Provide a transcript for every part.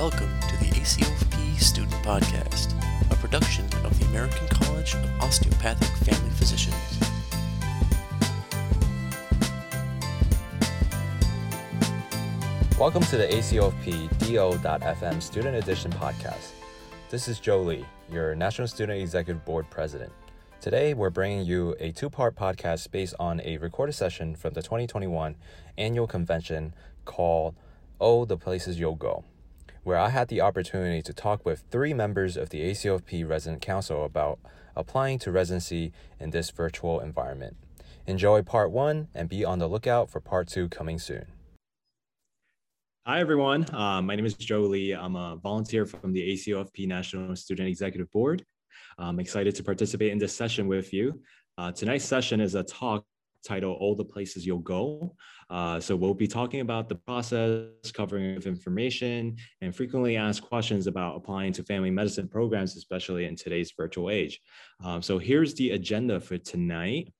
Welcome to the ACOFP Student Podcast, a production of the American College of Osteopathic Family Physicians. Welcome to the ACOFP DO.FM Student Edition podcast. This is Joe Lee, your National Student Executive Board President. Today, we're bringing you a two part podcast based on a recorded session from the 2021 annual convention called Oh, the Places You'll Go, where I had the opportunity to talk with three members of the ACOFP Resident Council about applying to residency in this virtual environment. Enjoy part one and be on the lookout for part two coming soon. Hi, everyone. Uh, my name is Joe Lee. I'm a volunteer from the ACOFP National Student Executive Board. I'm excited to participate in this session with you. Uh, tonight's session is a talk titled All the Places You'll Go. Uh, so we'll be talking about the process, covering of information, and frequently asked questions about applying to family medicine programs, especially in today's virtual age. Um, so here's the agenda for tonight.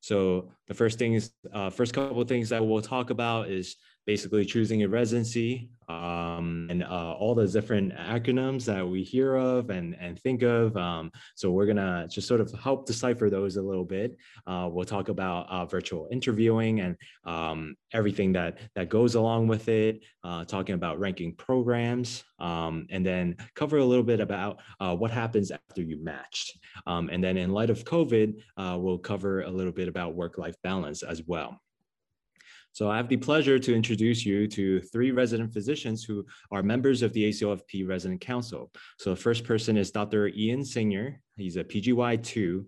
So the first things, uh, first couple of things that we'll talk about is basically choosing a residency um, and uh, all the different acronyms that we hear of and, and think of. Um, so we're gonna just sort of help decipher those a little bit. Uh, we'll talk about uh, virtual interviewing and um, everything that, that goes along with it, uh, talking about ranking programs, um, and then cover a little bit about uh, what happens after you matched. Um, and then in light of COVID, uh, we'll cover a little bit about work-life balance as well. So I have the pleasure to introduce you to three resident physicians who are members of the ACOFP Resident Council. So the first person is Dr. Ian Singer. He's a PGY2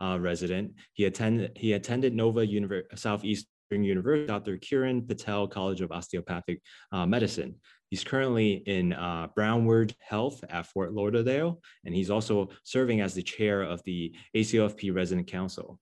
uh, resident. He attended, he attended Nova Univer Southeastern University, Dr. Kiran Patel College of Osteopathic uh, Medicine. He's currently in uh, Broward Health at Fort Lauderdale, and he's also serving as the chair of the ACOFP Resident Council.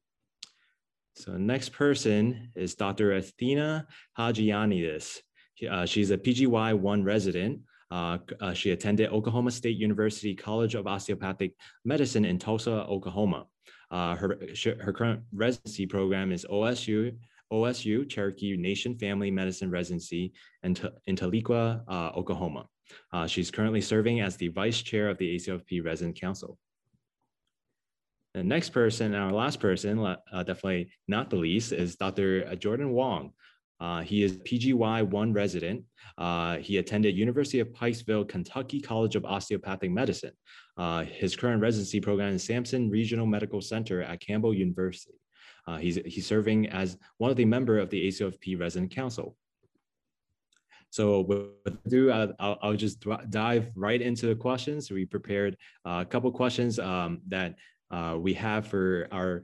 So next person is Dr. Athena Hajianidis. Uh, she's a PGY1 resident. Uh, uh, she attended Oklahoma State University College of Osteopathic Medicine in Tulsa, Oklahoma. Uh, her, her current residency program is OSU, OSU Cherokee Nation Family Medicine Residency in, in Tahlequah, uh, Oklahoma. Uh, she's currently serving as the vice chair of the ACFP Resident Council. The next person, our last person, uh, definitely not the least, is Dr. Jordan Wong. Uh, he is PGY one resident. Uh, he attended University of Pikeville, Kentucky College of Osteopathic Medicine. Uh, his current residency program is Sampson Regional Medical Center at Campbell University. Uh, he's, he's serving as one of the member of the ACOFP Resident Council. So with ado, I'll, I'll just dive right into the questions. We prepared a couple questions um, that uh, we have for our,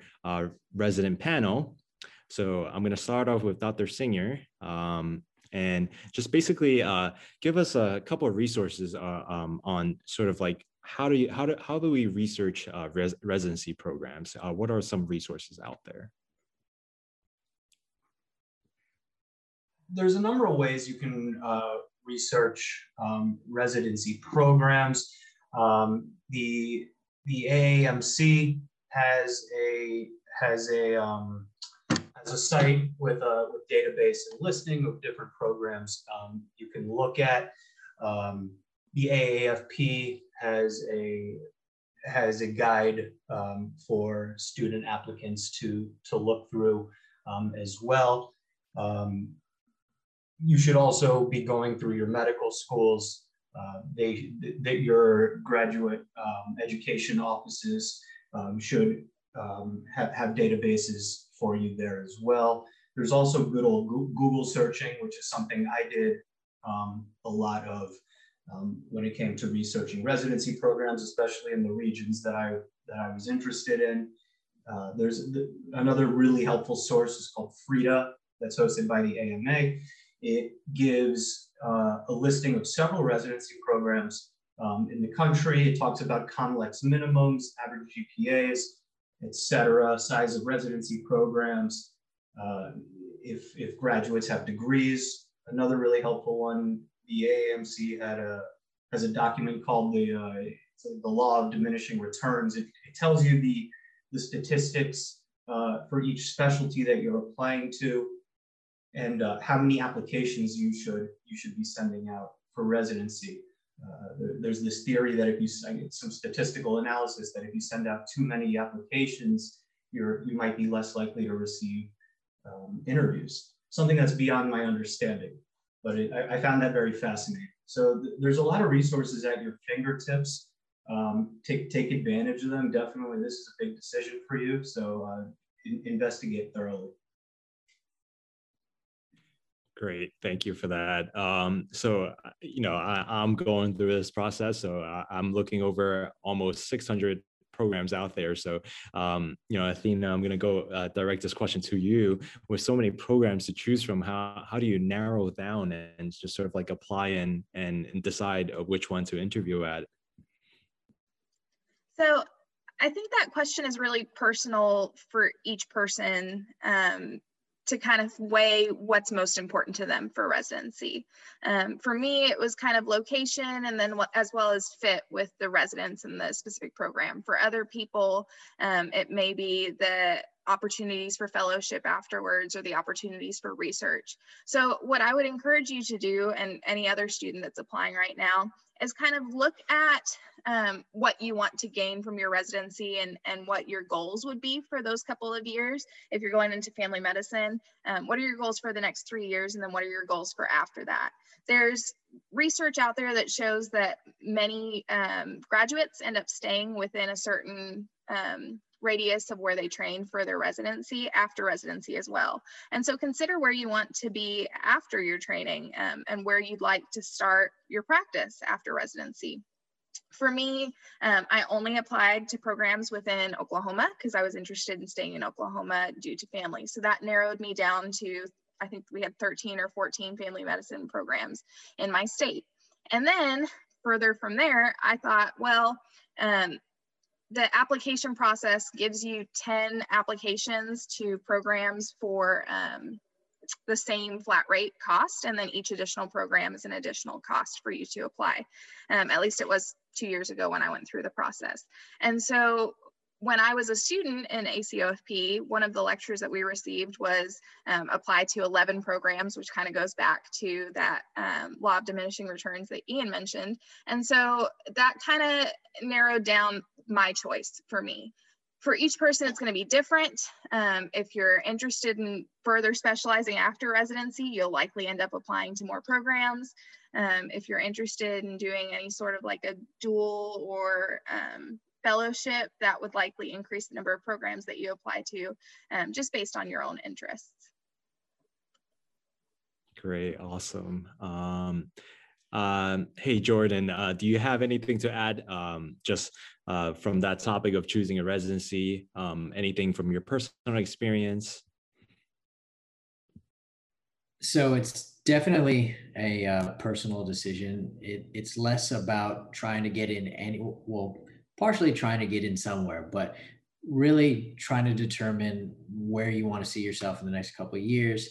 resident panel. So I'm going to start off with Dr. Singer um, and just basically uh, give us a couple of resources uh, um, on sort of like how do you how do how do we research uh, res residency programs? Uh, what are some resources out there? There's a number of ways you can research um, residency programs. Um, the the AAMC has a has a um, has a site with a with database and listing of different programs um, you can look at. Um, the AAFP has a has a guide um, for student applicants to to look through um, as well. Um, you should also be going through your medical schools uh, they that your graduate um, education offices um, should um, have, have databases for you there as well. There's also good old Google searching, which is something I did um, a lot of um, when it came to researching residency programs, especially in the regions that I that I was interested in. Uh, there's another really helpful source is called FREIDA that's hosted by the AMA. It gives uh, a listing of several residency programs um, in the country. It talks about COMLEX minimums, average GPAs, et cetera, size of residency programs, uh, if, if graduates have degrees. Another really helpful one, the AAMC had a, has a document called the, uh, the Law of Diminishing Returns. It, it tells you the, the statistics uh, for each specialty that you're applying to and uh, how many applications you should you should be sending out for residency. Uh, there, there's this theory that if you some statistical analysis that if you send out too many applications, you're you might be less likely to receive um, interviews. Something that's beyond my understanding, but it, I, I, found that very fascinating. So th there's a lot of resources at your fingertips. Um, take take advantage of them. Definitely, this is a big decision for you. So uh, in, investigate thoroughly. Great, thank you for that. Um, so, you know, I, am going through this process. So I, am looking over almost 600 programs out there. So, um, you know, Athena, I'm going to go uh, direct this question to you. With so many programs to choose from, how how do you narrow down and just sort of like apply and and, decide which one to interview at? So I think that question is really personal for each person. Um, to kind of weigh what's most important to them for residency. Um, for me, it was kind of location and then what, as well as fit with the residents and the specific program. For other people, um, it may be the opportunities for fellowship afterwards or the opportunities for research. So what I would encourage you to do and any other student that's applying right now is kind of look at um, what you want to gain from your residency and, and what your goals would be for those couple of years. If you're going into family medicine, um, what are your goals for the next three years? And then what are your goals for after that? There's research out there that shows that many um, graduates end up staying within a certain um, radius of where they train for their residency after residency as well. And so consider where you want to be after your training um, and where you'd like to start your practice after residency. For me, um, I only applied to programs within Oklahoma because I was interested in staying in Oklahoma due to family. So that narrowed me down to, I think we had 13 or 14 family medicine programs in my state. And then further from there, I thought, well, um, the application process gives you 10 applications to programs for um, the same flat rate cost and then each additional program is an additional cost for you to apply um, at least it was two years ago when i went through the process and so when I was a student in ACOFP, one of the lectures that we received was um, apply to 11 programs, which kind of goes back to that um, law of diminishing returns that Ian mentioned. And so that kind of narrowed down my choice for me. For each person, it's going to be different. Um, if you're interested in further specializing after residency, you'll likely end up applying to more programs. Um, if you're interested in doing any sort of like a dual or um, fellowship, that would likely increase the number of programs that you apply to um, just based on your own interests. Great, awesome. Um, hey, Jordan, uh, do you have anything to add um, just uh, from that topic of choosing a residency? Um, anything from your personal experience? So it's definitely a uh, personal decision. It, it's less about trying to get in any, well, partially trying to get in somewhere, but really trying to determine where you want to see yourself in the next couple of years.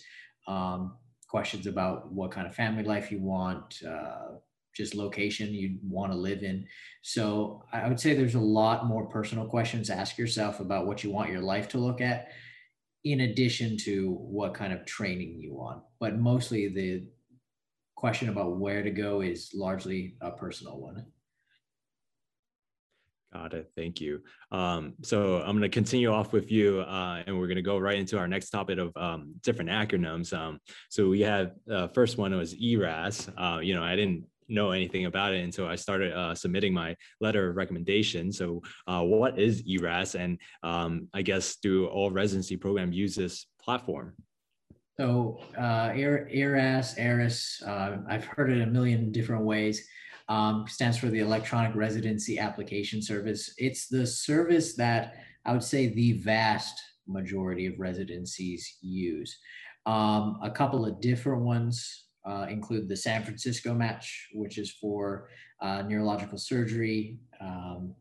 Um, questions about what kind of family life you want, uh, just location you want to live in. So I would say there's a lot more personal questions to ask yourself about what you want your life to look at, in addition to what kind of training you want. But mostly the question about where to go is largely a personal one. Got it. Thank you. Um, so I'm going to continue off with you, uh, and we're going to go right into our next topic of um, different acronyms. Um, so we have uh, first one was ERAS. Uh, you know, I didn't know anything about it until I started uh, submitting my letter of recommendation. So uh, what is ERAS, and um, I guess do all residency program use this platform? So uh, ERAS, ERAS, uh, I've heard it a million different ways um, stands for the Electronic Residency Application Service. It's the service that I would say the vast majority of residencies use. Um, a couple of different ones uh, include the San Francisco match, which is for uh, neurological surgery, um,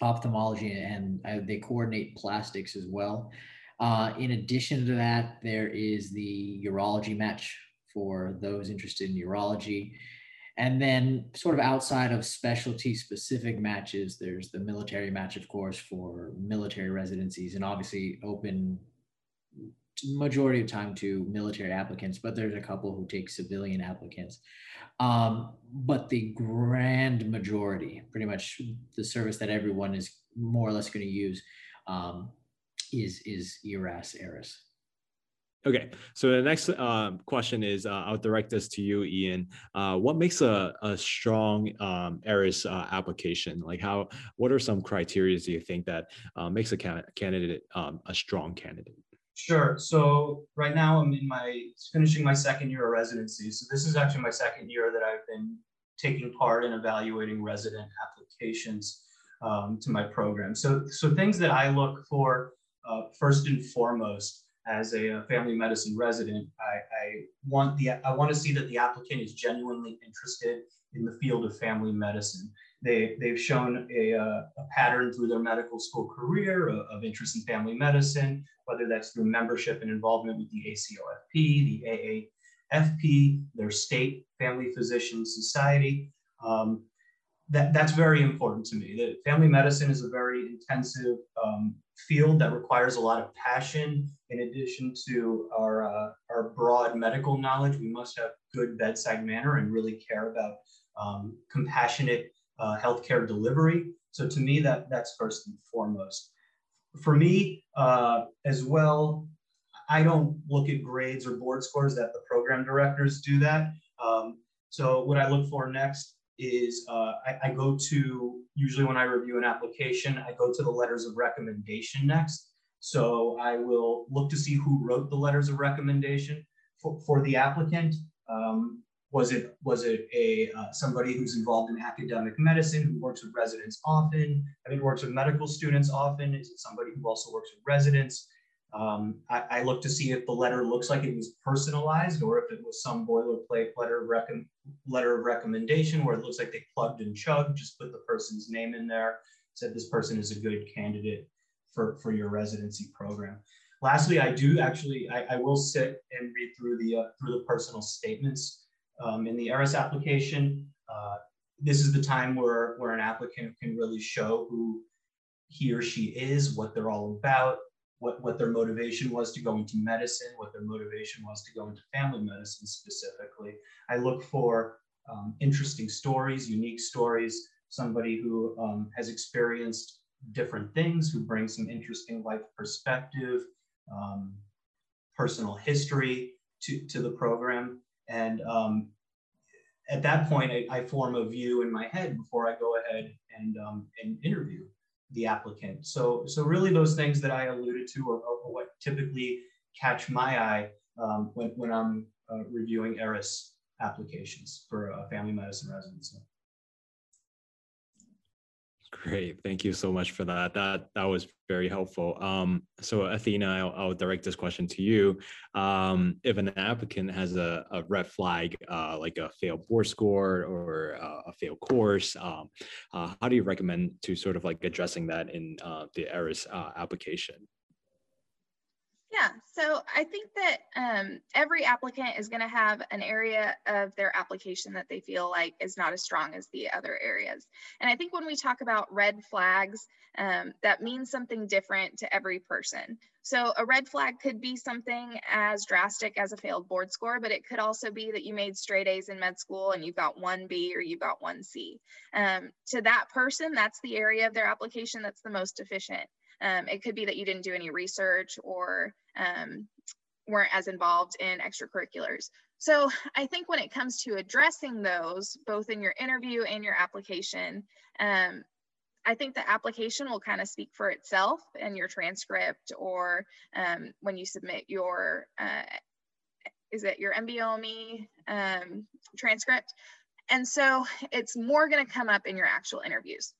ophthalmology, and uh, they coordinate plastics as well. Uh, in addition to that, there is the urology match for those interested in urology. And then, sort of outside of specialty specific matches, there's the military match, of course, for military residencies, and obviously open majority of time to military applicants, but there's a couple who take civilian applicants. Um, but the grand majority, pretty much the service that everyone is more or less going to use, um, is is ERAS ERAS. Okay, so the next uh, question is uh, I'll direct this to you, Ian. Uh, what makes a, a strong um, ERAS uh, application? Like, how? What are some criteria do you think that uh, makes a can- candidate um, a strong candidate? Sure. So right now I'm in my finishing my second year of residency. So this is actually my second year that I've been taking part in evaluating resident applications um, to my program. So so things that I look for uh, first and foremost as a, family medicine resident, I, I want the I want to see that the applicant is genuinely interested in the field of family medicine. They, they've shown a, uh, a pattern through their medical school career of, of, interest in family medicine, whether that's through membership and involvement with the ACOFP, the AAFP, their state family physician society. Um, that, that's very important to me. The family medicine is a very intensive um, field that requires a lot of passion. In addition to our, uh, our broad medical knowledge, we must have good bedside manner and really care about um, compassionate uh, healthcare delivery. So to me, that that's first and foremost. For me uh, as well, I don't look at grades or board scores that the program directors do that. Um, so what I look for next is uh, I, I, go to, usually when I review an application, I go to the letters of recommendation next. So I will look to see who wrote the letters of recommendation for, for the applicant. Um, was it was it a uh, somebody who's involved in academic medicine who works with residents often? I mean, works with medical students often. Is it somebody who also works with residents? Um, I, I, look to see if the letter looks like it was personalized or if it was some boilerplate letter of, rec- letter of recommendation where it looks like they plugged and chugged, just put the person's name in there, said this person is a good candidate for, for your residency program. Lastly, I do actually, I, I will sit and read through the, uh, through the personal statements um, in the ERAS application. Uh, this is the time where, where an applicant can really show who he or she is, what they're all about, what, what their motivation was to go into medicine, what their motivation was to go into family medicine specifically. I look for um, interesting stories, unique stories, somebody who um, has experienced different things, who bring some interesting life perspective, um, personal history to, to the program. And um, at that point, I, I, form a view in my head before I go ahead and, um, and interview the applicant. So, so really those things that I alluded to are, are what typically catch my eye um, when, when I'm uh, reviewing ERAS applications for a family medicine residency. Great, thank you so much for that. That that was very helpful. Um, so Athena, I'll, I'll, direct this question to you. Um, if an applicant has a, a red flag, uh, like a failed board score or uh, a failed course, um, uh, how do you recommend to sort of like addressing that in uh, the ERAS uh, application? Yeah, so I think that um, every applicant is going to have an area of their application that they feel like is not as strong as the other areas. And I think when we talk about red flags, um, that means something different to every person. So a red flag could be something as drastic as a failed board score, but it could also be that you made straight A's in med school and you got one B or you got one C. Um, to that person, that's the area of their application that's the most efficient. Um, it could be that you didn't do any research or um, weren't as involved in extracurriculars. So I think when it comes to addressing those, both in your interview and your application, um, I think the application will kind of speak for itself and your transcript or um, when you submit your, uh, is it your NBOME um, transcript? And so it's more going to come up in your actual interviews.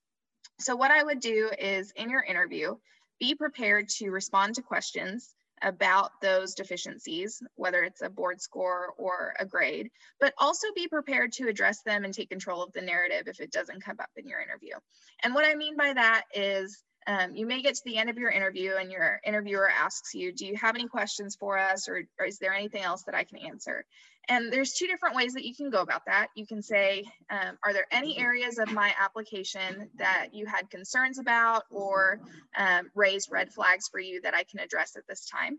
So what I would do is in your interview, be prepared to respond to questions about those deficiencies, whether it's a board score or a grade, but also be prepared to address them and take control of the narrative if it doesn't come up in your interview. And what I mean by that is um, you may get to the end of your interview and your interviewer asks you, do you have any questions for us or, or is there anything else that I can answer? And there's two different ways that you can go about that. You can say, um, are there any areas of my application that you had concerns about or um, raised red flags for you that I can address at this time?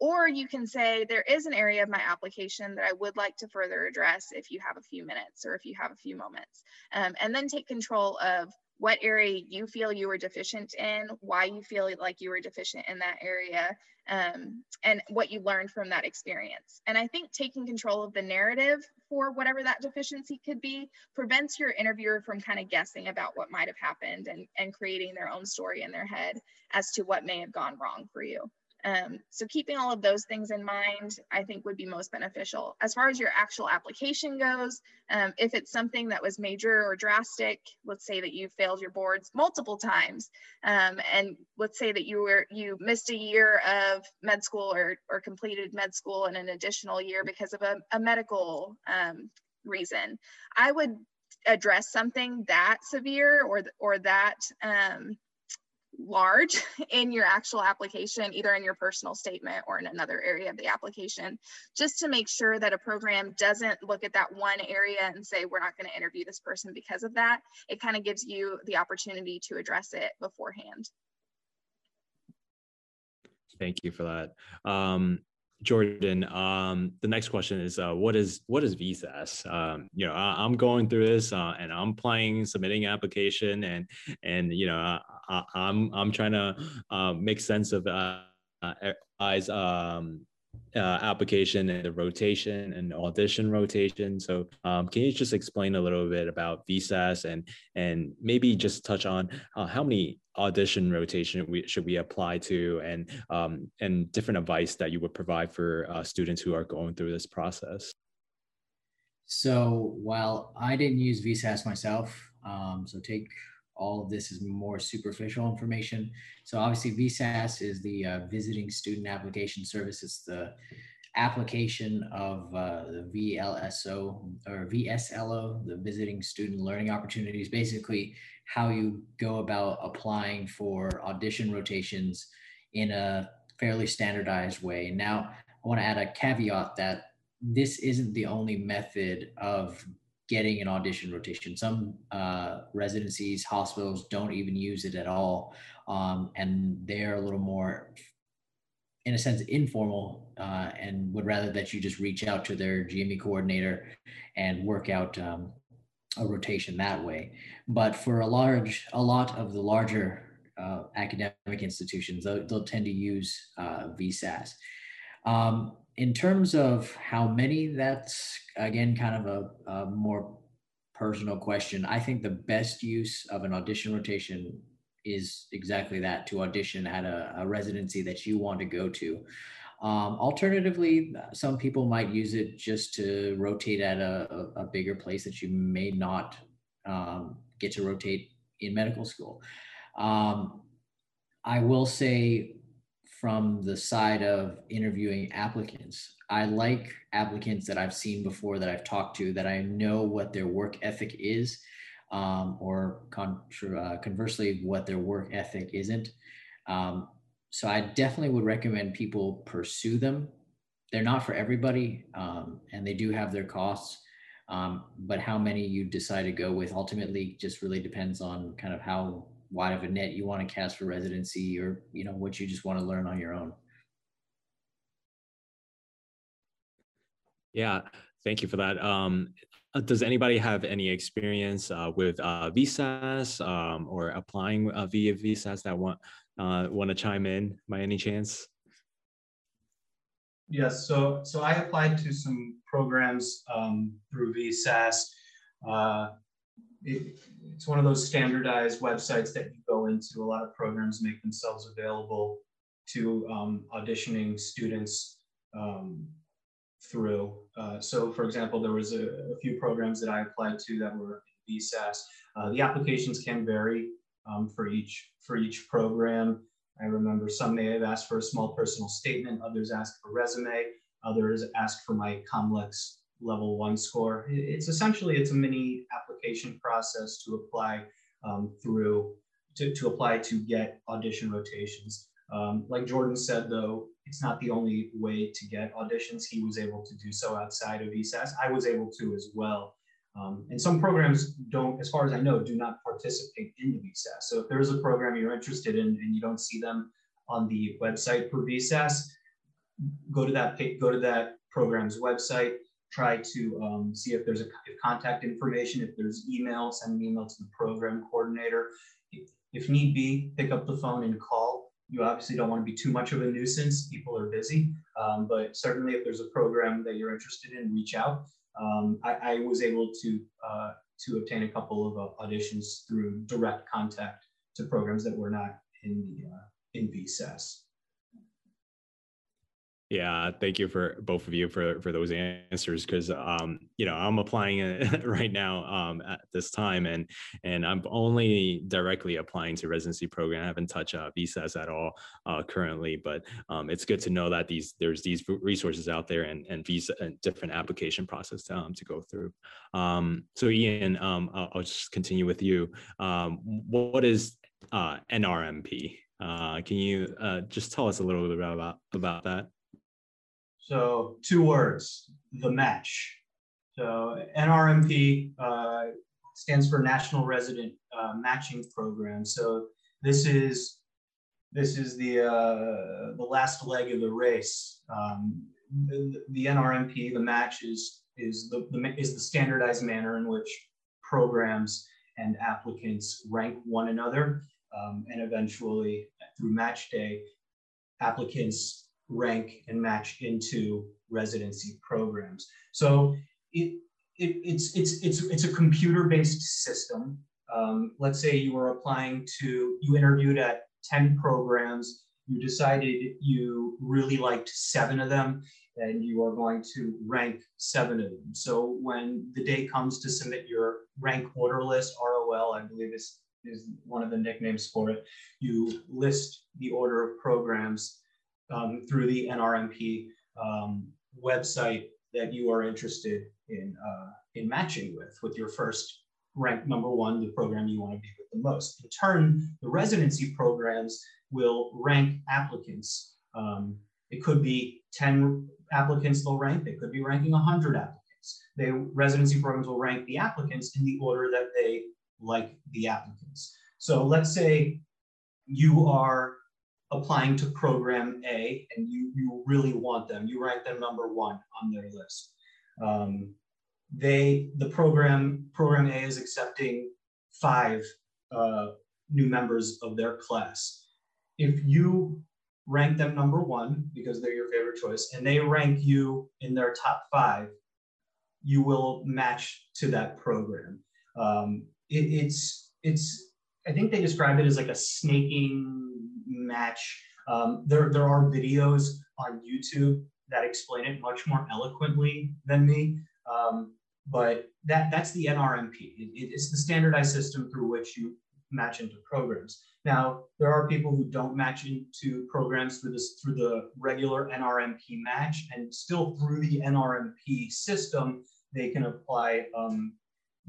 or you can say, there is an area of my application that I would like to further address if you have a few minutes or if you have a few moments. Um, and then take control of what area you feel you were deficient in, why you feel like you were deficient in that area, um, and what you learned from that experience. And I think taking control of the narrative for whatever that deficiency could be prevents your interviewer from kind of guessing about what might have happened and, and creating their own story in their head as to what may have gone wrong for you. Um, so keeping all of those things in mind, I think would be most beneficial. As far as your actual application goes, um, if it's something that was major or drastic, let's say that you failed your boards multiple times, um, and let's say that you were you missed a year of med school or, or completed med school in an additional year because of a, a medical um, reason, I would address something that severe or or that um, large in your actual application, either in your personal statement or in another area of the application, just to make sure that a program doesn't look at that one area and say, we're not going to interview this person because of that. It kind of gives you the opportunity to address it beforehand. Thank you for that. Um, Jordan, um, the next question is uh, what is what is VSAS? Um, you know, I, am going through this uh, and I'm applying, submitting application, and and you know, I, am I'm, I'm trying to uh, make sense of uh, eyes um, uh, application and the rotation and audition rotation. So um, can you just explain a little bit about VSAS and and maybe just touch on uh, how many audition rotation we, should we apply to and um, and different advice that you would provide for uh, students who are going through this process? So while I didn't use VSAS myself, um, so take all of this is more superficial information. So obviously VSAS is the uh, Visiting Student Application Service. It's the application of uh, the VLSO or VSLO, the Visiting Student Learning Opportunities, basically how you go about applying for audition rotations in a fairly standardized way. Now, I want to add a caveat that this isn't the only method of getting an audition rotation. Some uh, residencies, hospitals don't even use it at all. Um, and they're a little more, in a sense, informal uh, and would rather that you just reach out to their GME coordinator and work out um, a rotation that way. But for a large, a lot of the larger uh, academic institutions, they'll, they'll, tend to use uh, VSAS. Um, in terms of how many, that's again kind of a, a, more personal question. I think the best use of an audition rotation is exactly that to audition at a, a residency that you want to go to. Um, alternatively, some people might use it just to rotate at a, a bigger place that you may not um, get to rotate in medical school. Um, I will say from the side of interviewing applicants. I like applicants that I've seen before that I've talked to that I know what their work ethic is, um, or uh, conversely, what their work ethic isn't. Um, so I definitely would recommend people pursue them. They're not for everybody, um, and they do have their costs. Um, but how many you decide to go with ultimately just really depends on kind of how wide of a net you want to cast for residency or you know what you just want to learn on your own yeah thank you for that um, uh, does anybody have any experience uh, with uh, VSAS um, or applying uh, via VSAS that want uh, want to chime in by any chance? Yes, so so I applied to some programs um, through VSAS. It, it's one of those standardized websites that you go into. A lot of programs make themselves available to um, auditioning students um, through. Uh, so, for example, there was a, a, few programs that I applied to that were VSAS. Uh, the applications can vary um, for each for each program. I remember some may have asked for a small personal statement, others asked for resume, others asked for my COMLEX level one score. It's essentially, it's a mini application process to apply um, through, to, to apply to get audition rotations. Um, like Jordan said, though, it's not the only way to get auditions. He was able to do so outside of VSAS. I was able to as well. Um, and some programs don't, as far as I know, do not participate in the VSAS. So if there's a program you're interested in and you don't see them on the website for VSAS, go to that go to that program's website, try to um, see if there's a if contact information, if there's email, send an email to the program coordinator. If need be, pick up the phone and call. You obviously don't want to be too much of a nuisance. People are busy, um, but certainly if there's a program that you're interested in, reach out. Um, I, I, was able to uh, to obtain a couple of uh, auditions through direct contact to programs that were not in the uh, in VSAS. Yeah, thank you for both of you for for those answers because um, you know I'm applying it right now um, at this time and and I'm only directly applying to residency program. I haven't touched uh, VSAS at all uh, currently, but um, it's good to know that these there's these resources out there and and visa and different application process to, um, to go through. Um, so Ian, um, I'll, I'll, just continue with you. What is uh, NRMP? Uh, can you uh, just tell us a little bit about about that? So two words, the match. So NRMP uh, stands for National Resident uh, Matching Program. So this is this is the uh, the last leg of the race. Um, the, the, NRMP, the match is is the, the is the standardized manner in which programs and applicants rank one another, um, and eventually through match day, applicants rank and match into residency programs. So it, it it's, it's, it's, it's a computer-based system. Um, let's say you were applying to, you interviewed at 10 programs, you decided you really liked seven of them, and you are going to rank seven of them. So when the day comes to submit your rank order list, ROL, I believe is, is one of the nicknames for it, you list the order of programs um, through the NRMP um, website that you are interested in, uh, in matching with, with your first rank number one, the program you want to be with the most. In turn, the residency programs will rank applicants. Um, it could be 10 applicants they'll rank, they could be ranking 100 applicants. They, residency programs will rank the applicants in the order that they like the applicants. So let's say you are applying to program A and you, you really want them, you rank them number one on their list. Um, they, the program, program A is accepting five uh, new members of their class. If you rank them number one because they're your favorite choice and they rank you in their top five, you will match to that program. Um, it, it's, it's, I think they describe it as like a snaking match. Um, there, there are videos on YouTube that explain it much more eloquently than me. Um, but that, that's the NRMP. It, it's the standardized system through which you match into programs. Now, there are people who don't match into programs through this through the regular NRMP match, and still through the NRMP system, they can apply um,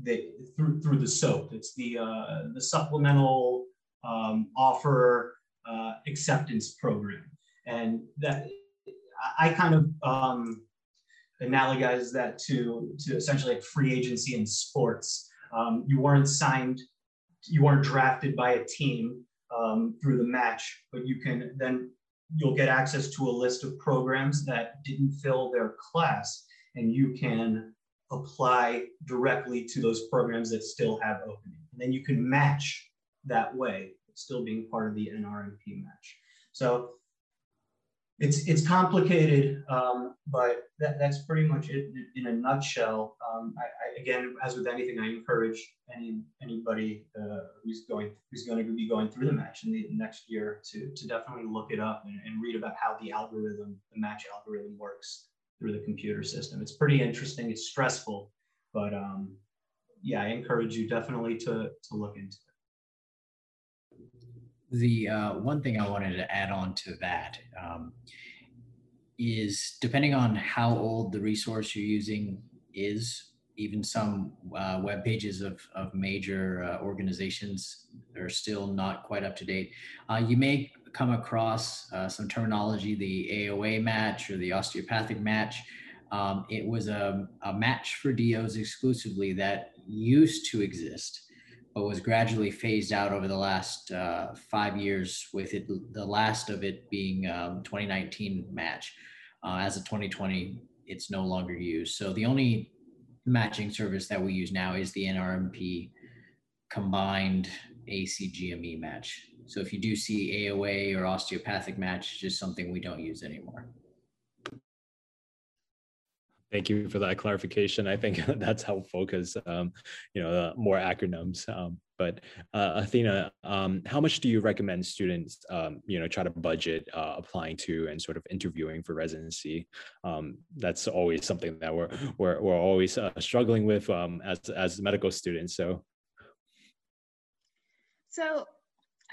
the, through through the SOAP. It's the uh, the supplemental um, offer uh, acceptance program. And that I kind of um, analogize that to, to essentially like free agency in sports. Um, you weren't signed, you weren't drafted by a team um, through the match, but you can then you'll get access to a list of programs that didn't fill their class, and you can apply directly to those programs that still have opening. And then you can match that way still being part of the NRMP match. So it's it's complicated, um, but that, that's pretty much it in a nutshell. Um, I, I, again, as with anything, I encourage any anybody uh, who's going who's going to be going through the match in the next year to to definitely look it up and, and read about how the algorithm, the match algorithm, works through the computer system. It's pretty interesting. It's stressful, but um, yeah, I encourage you definitely to to look into it the uh, one thing I wanted to add on to that um, is depending on how old the resource you're using is, even some uh, web pages of, of major uh, organizations are still not quite up to date. Uh, you may come across uh, some terminology, the AOA match or the osteopathic match. Um, it was a, a match for DOs exclusively that used to exist but was gradually phased out over the last uh, five years, with it the last of it being um, 2019 match. Uh, as of 2020, it's no longer used. So the only matching service that we use now is the NRMP combined ACGME match. So if you do see AOA or osteopathic match, just something we don't use anymore. Thank you for that clarification. I think that's helpful because, um, you know, uh, more acronyms. Um, but uh, Athena, um, how much do you recommend students, um, you know, try to budget uh, applying to and sort of interviewing for residency? Um, that's always something that we're we're, we're always uh, struggling with um, as as medical students. So, so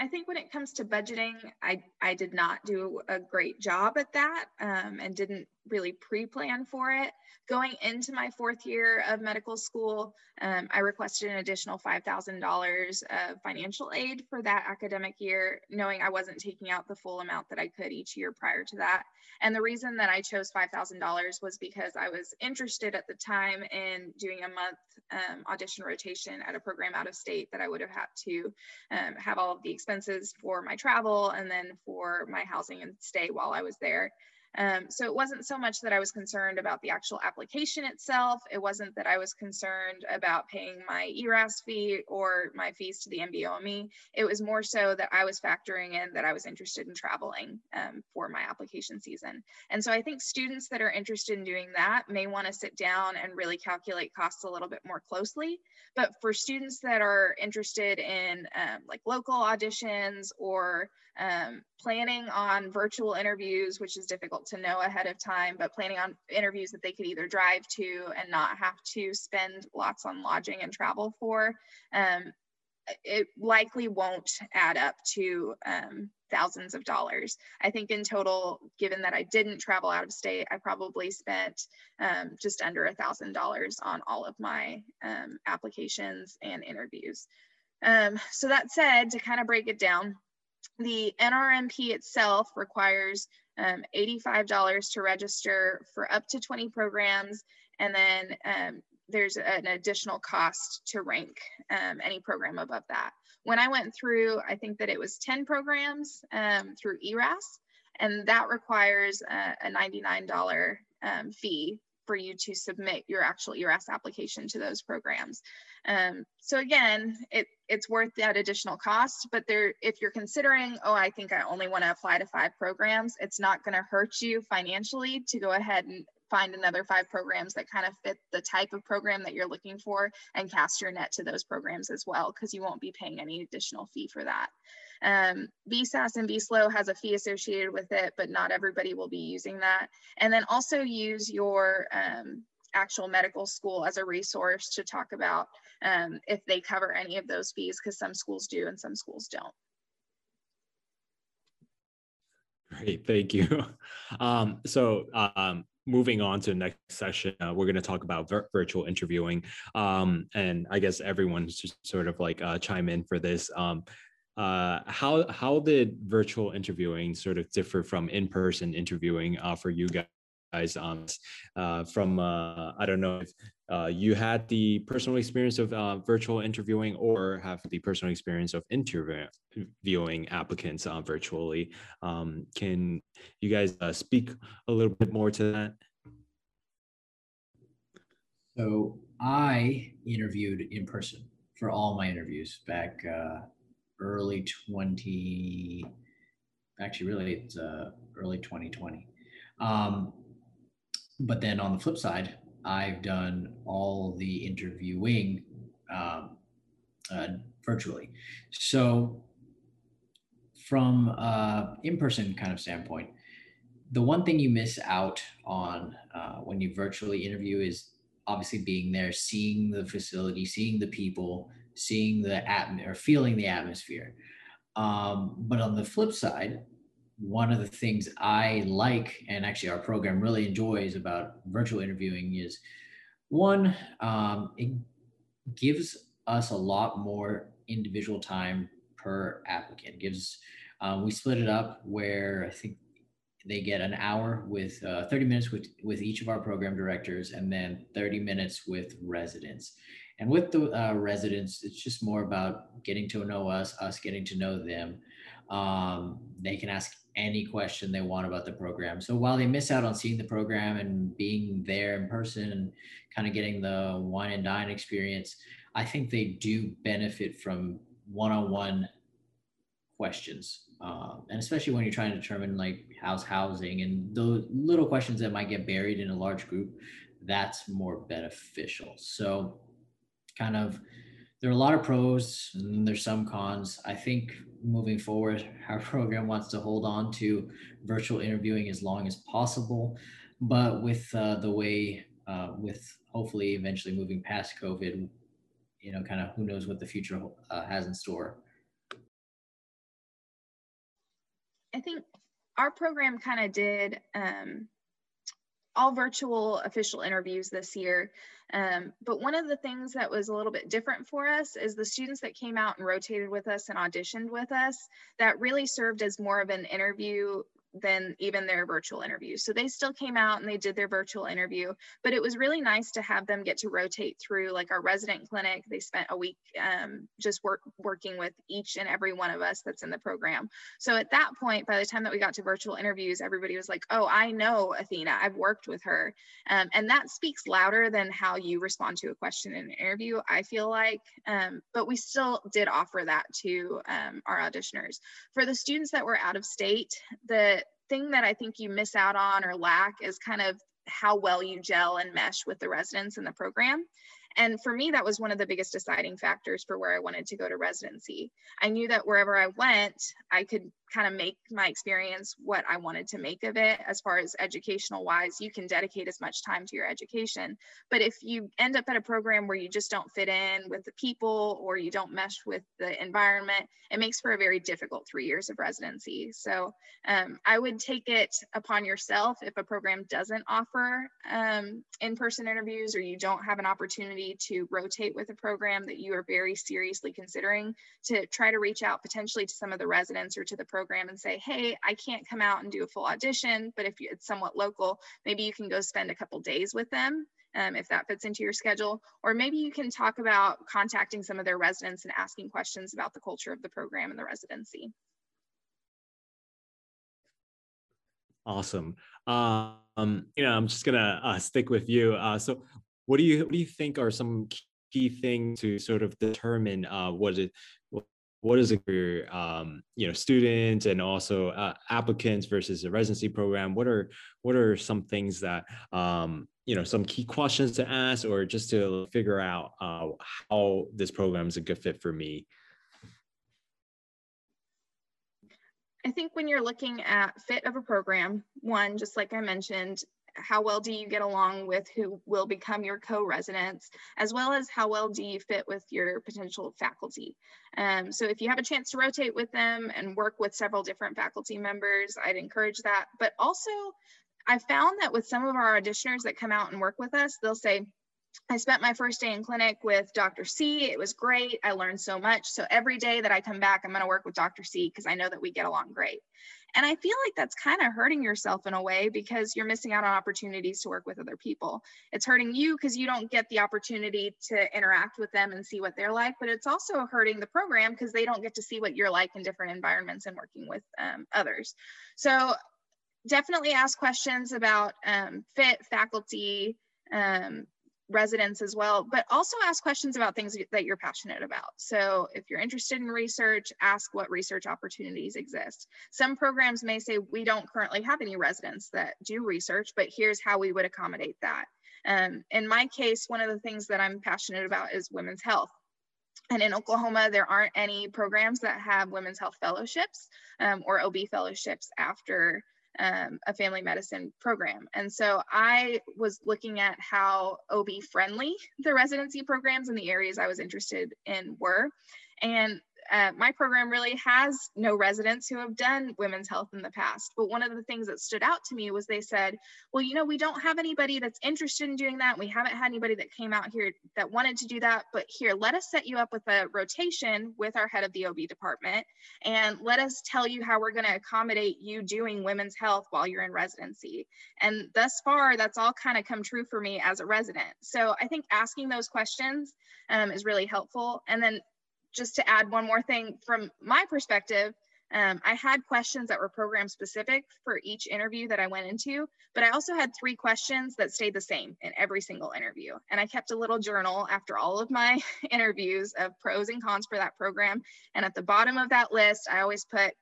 I think when it comes to budgeting, I, I did not do a great job at that um, and didn't really pre-plan for it. Going into my fourth year of medical school, um, I requested an additional $5,000 of financial aid for that academic year, knowing I wasn't taking out the full amount that I could each year prior to that. And the reason that I chose $5,000 was because I was interested at the time in doing a month um, audition rotation at a program out of state that I would have had to um, have all of the expenses for my travel and then for my housing and stay while I was there. Um, so it wasn't so much that I was concerned about the actual application itself. It wasn't that I was concerned about paying my ERAS fee or my fees to the NBOME. It was more so that I was factoring in that I was interested in traveling um, for my application season. And so I think students that are interested in doing that may want to sit down and really calculate costs a little bit more closely. But for students that are interested in um, like local auditions or um, planning on virtual interviews, which is difficult to know ahead of time, but planning on interviews that they could either drive to and not have to spend lots on lodging and travel for. Um, it likely won't add up to um, thousands of dollars. I think in total, given that I didn't travel out of state, I probably spent um, just under a thousand dollars on all of my um, applications and interviews. Um, so that said, to kind of break it down, the NRMP itself requires um, $85 to register for up to 20 programs, and then um, there's an additional cost to rank um, any program above that. When I went through, I think that it was 10 programs um, through ERAS, and that requires a, a $99 um, fee for you to submit your actual ERAS application to those programs. Um, so again, it, it's worth that additional cost, but there, if you're considering, oh, I think I only want to apply to five programs, it's not going to hurt you financially to go ahead and find another five programs that kind of fit the type of program that you're looking for and cast your net to those programs as well, because you won't be paying any additional fee for that. Um, VSAS and VSLO has a fee associated with it, but not everybody will be using that. And then also use your um, actual medical school as a resource to talk about um, if they cover any of those fees, because some schools do and some schools don't. Great, thank you. Um, so um, moving on to the next session, uh, we're going to talk about vir virtual interviewing. Um, and I guess everyone's just sort of like uh, chime in for this. Um, uh, how how did virtual interviewing sort of differ from in-person interviewing uh, for you guys? Um, uh, from uh, I don't know if uh, you had the personal experience of uh, virtual interviewing or have the personal experience of interviewing applicants uh, virtually. Um, can you guys uh, speak a little bit more to that? So I interviewed in person for all my interviews back early 20, actually, really, it's early 2020. Um, but then on the flip side, I've done all the interviewing um, uh, virtually. So, from uh, in-person kind of standpoint, the one thing you miss out on uh, when you virtually interview is obviously being there, seeing the facility, seeing the people, seeing the atmosphere, or feeling the atmosphere. Um, but on the flip side, one of the things I like, and actually our program really enjoys about virtual interviewing is one, um, it gives us a lot more individual time per applicant. It gives um, we split it up where I think they get an hour with uh, 30 minutes with, with each of our program directors and then 30 minutes with residents. And with the uh, residents, it's just more about getting to know us, us getting to know them. Um, they can ask any question they want about the program. So while they miss out on seeing the program and being there in person and kind of getting the wine and dine experience, I think they do benefit from one-on-one questions, um, and especially when you're trying to determine like how's housing and those little questions that might get buried in a large group, that's more beneficial. So, kind of, there are a lot of pros and there's some cons. I think moving forward, our program wants to hold on to virtual interviewing as long as possible, but with uh, the way, uh, with hopefully eventually moving past COVID, you know, kind of who knows what the future uh, has in store. I think our program kind of did um, all virtual official interviews this year. Um, but one of the things that was a little bit different for us is the students that came out and rotated with us and auditioned with us that really served as more of an interview than even their virtual interview. So they still came out and they did their virtual interview, but it was really nice to have them get to rotate through like our resident clinic. They spent a week um, just work, working with each and every one of us that's in the program. So at that point, by the time that we got to virtual interviews, everybody was like, oh, I know Athena, I've worked with her. Um, and that speaks louder than how you respond to a question in an interview, I feel like. Um, but we still did offer that to um, our auditioners. For the students that were out of state, the thing that I think you miss out on or lack is kind of how well you gel and mesh with the residents in the program. And for me, that was one of the biggest deciding factors for where I wanted to go to residency. I knew that wherever I went, I could kind of make my experience what I wanted to make of it as far as educational wise. You can dedicate as much time to your education. But if you end up at a program where you just don't fit in with the people or you don't mesh with the environment, it makes for a very difficult three years of residency. So um, I would take it upon yourself if a program doesn't offer um, in person interviews or you don't have an opportunity to rotate with a program that you are very seriously considering to try to reach out potentially to some of the residents or to the program and say, hey, I can't come out and do a full audition, but if it's somewhat local, maybe you can go spend a couple days with them um, if that fits into your schedule. Or maybe you can talk about contacting some of their residents and asking questions about the culture of the program and the residency. Awesome. Um, you know, I'm just gonna uh, stick with you. Uh, so, what do you what do you think are some key things to sort of determine uh, what it what is it for um, you know students and also uh, applicants versus a residency program? What are what are some things that um, you know some key questions to ask or just to figure out uh, how this program is a good fit for me? I think when you're looking at fit of a program, one, just like I mentioned, how well do you get along with who will become your co-residents, as well as how well do you fit with your potential faculty. Um, so if you have a chance to rotate with them and work with several different faculty members, I'd encourage that. But also, I found that with some of our auditioners that come out and work with us, they'll say, I spent my first day in clinic with Dr. C. It was great. I learned so much. So every day that I come back, I'm going to work with Dr. C because I know that we get along great. And I feel like that's kind of hurting yourself in a way because you're missing out on opportunities to work with other people. It's hurting you because you don't get the opportunity to interact with them and see what they're like, but it's also hurting the program because they don't get to see what you're like in different environments and working with um, others. So definitely ask questions about um, fit, faculty, um, residents as well, but also ask questions about things that you're passionate about. So if you're interested in research, ask what research opportunities exist. Some programs may say, we don't currently have any residents that do research, but here's how we would accommodate that. Um, in my case, one of the things that I'm passionate about is women's health. And in Oklahoma, there aren't any programs that have women's health fellowships um, or OB fellowships after um, a family medicine program. And so I was looking at how OB friendly the residency programs in the areas I was interested in were. And uh, my program really has no residents who have done women's health in the past. But one of the things that stood out to me was they said, well, you know, we don't have anybody that's interested in doing that. We haven't had anybody that came out here that wanted to do that. But here, let us set you up with a rotation with our head of the OB department and let us tell you how we're going to accommodate you doing women's health while you're in residency. And thus far, that's all kind of come true for me as a resident. So I think asking those questions um, is really helpful. And then just to add one more thing from my perspective, Um, I had questions that were program specific for each interview that I went into, but I also had three questions that stayed the same in every single interview. And I kept a little journal after all of my interviews of pros and cons for that program. And at the bottom of that list, I always put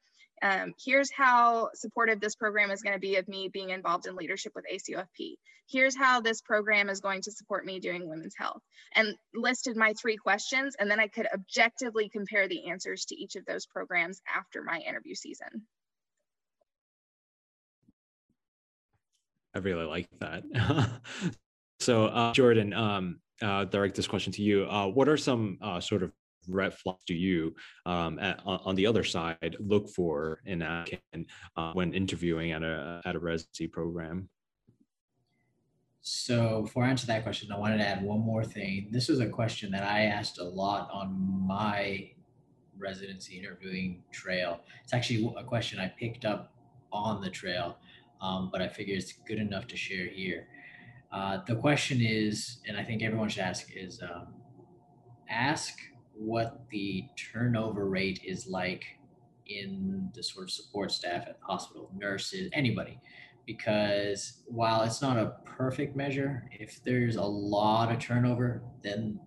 um, here's how supportive this program is going to be of me being involved in leadership with ACOFP. Here's how this program is going to support me doing women's health and listed my three questions. And then I could objectively compare the answers to each of those programs after my interview season. I really like that. so, uh, Jordan, um, uh, direct this question to you. Uh, what are some uh, sort of red flags do you um, at, on the other side look for in uh, when interviewing at a at a residency program? So before I answer that question, I wanted to add one more thing. This is a question that I asked a lot on my residency interviewing trail. It's actually a question I picked up on the trail, um, but I figure it's good enough to share here. Uh, the question is, and I think everyone should ask, is um, ask what the turnover rate is like in the sort of support staff at the hospital, nurses, anybody. Because while it's not a perfect measure, if there's a lot of turnover, then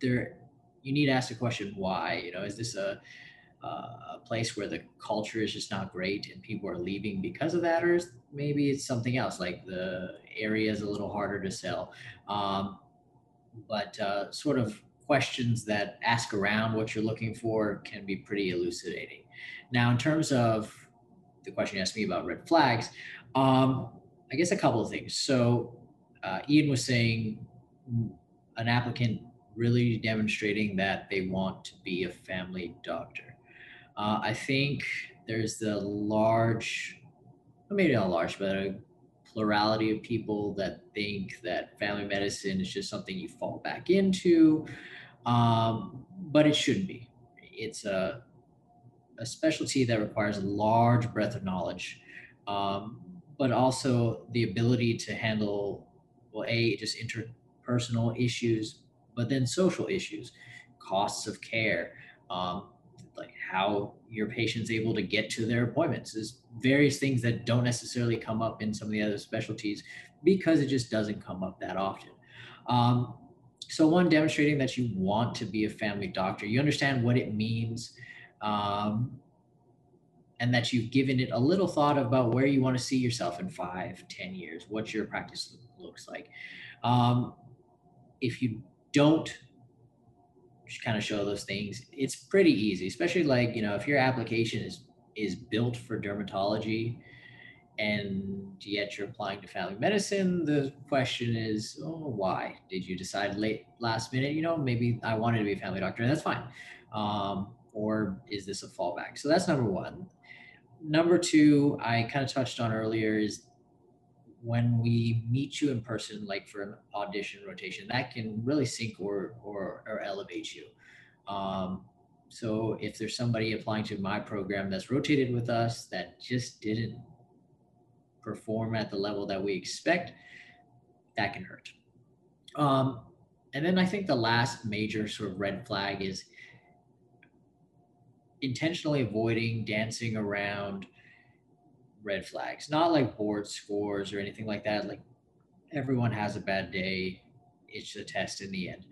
there you need to ask the question why. You know, is this a uh, a place where the culture is just not great and people are leaving because of that, or maybe it's something else, like the area is a little harder to sell. Um, but uh, sort of questions that ask around what you're looking for can be pretty elucidating. Now, in terms of the question you asked me about red flags, um, I guess a couple of things. So, uh, Ian was saying an applicant really demonstrating that they want to be a family doctor. Uh, I think there's the large, maybe not large, but a plurality of people that think that family medicine is just something you fall back into um, but it shouldn't be. It's a, a specialty that requires a large breadth of knowledge, um, but also the ability to handle, well, A, just interpersonal issues, but then social issues, costs of care, um, like how your patient's able to get to their appointments. There's various things that don't necessarily come up in some of the other specialties because it just doesn't come up that often. Um, so one, demonstrating that you want to be a family doctor, you understand what it means, um, and that you've given it a little thought about where you want to see yourself in five, ten years, what your practice looks like. Um, if you don't kind of show those things, it's pretty easy, especially like, you know, if your application is is built for dermatology and yet you're applying to family medicine the question is oh why did you decide late last minute you know maybe i wanted to be a family doctor and that's fine um, or is this a fallback? So that's number one. Number two i kind of touched on earlier is when we meet you in person like for an audition rotation that can really sink or or, or elevate you. Um, so if there's somebody applying to my program that's rotated with us that just didn't perform at the level that we expect, that can hurt. Um, and then I think the last major sort of red flag is intentionally avoiding dancing around red flags. Not like board scores or anything like that. Like everyone has a bad day, it's a test in the end.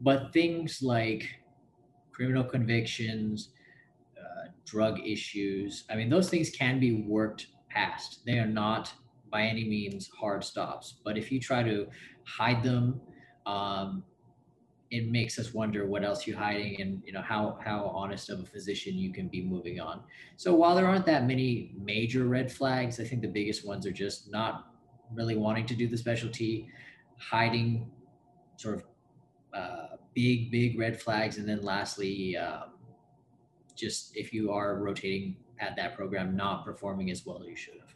But things like criminal convictions, uh, drug issues, I mean, those things can be worked past. They are not by any means hard stops. But if you try to hide them, um, it makes us wonder what else you're hiding and you know how how honest of a physician you can be moving on. So while there aren't that many major red flags, I think the biggest ones are just not really wanting to do the specialty, hiding sort of uh, big big red flags, and then lastly, um, just if you are rotating at that program not performing as well as you should have.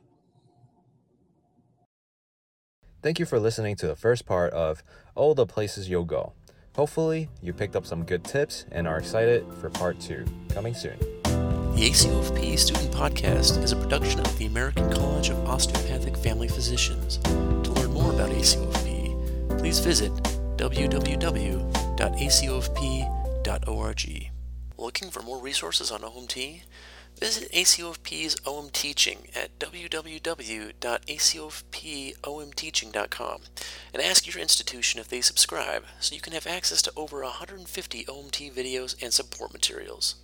Thank you for listening to the first part of All the Places You'll Go. Hopefully, you picked up some good tips and are excited for part two, coming soon. The ACOFP Student Podcast is a production of the American College of Osteopathic Family Physicians. To learn more about ACOFP, please visit www.acofp.org. Looking for more resources on OMT? Visit ACOFP's OM Teaching at www.acofpomteaching.com and ask your institution if they subscribe so you can have access to over 150 OMT videos and support materials.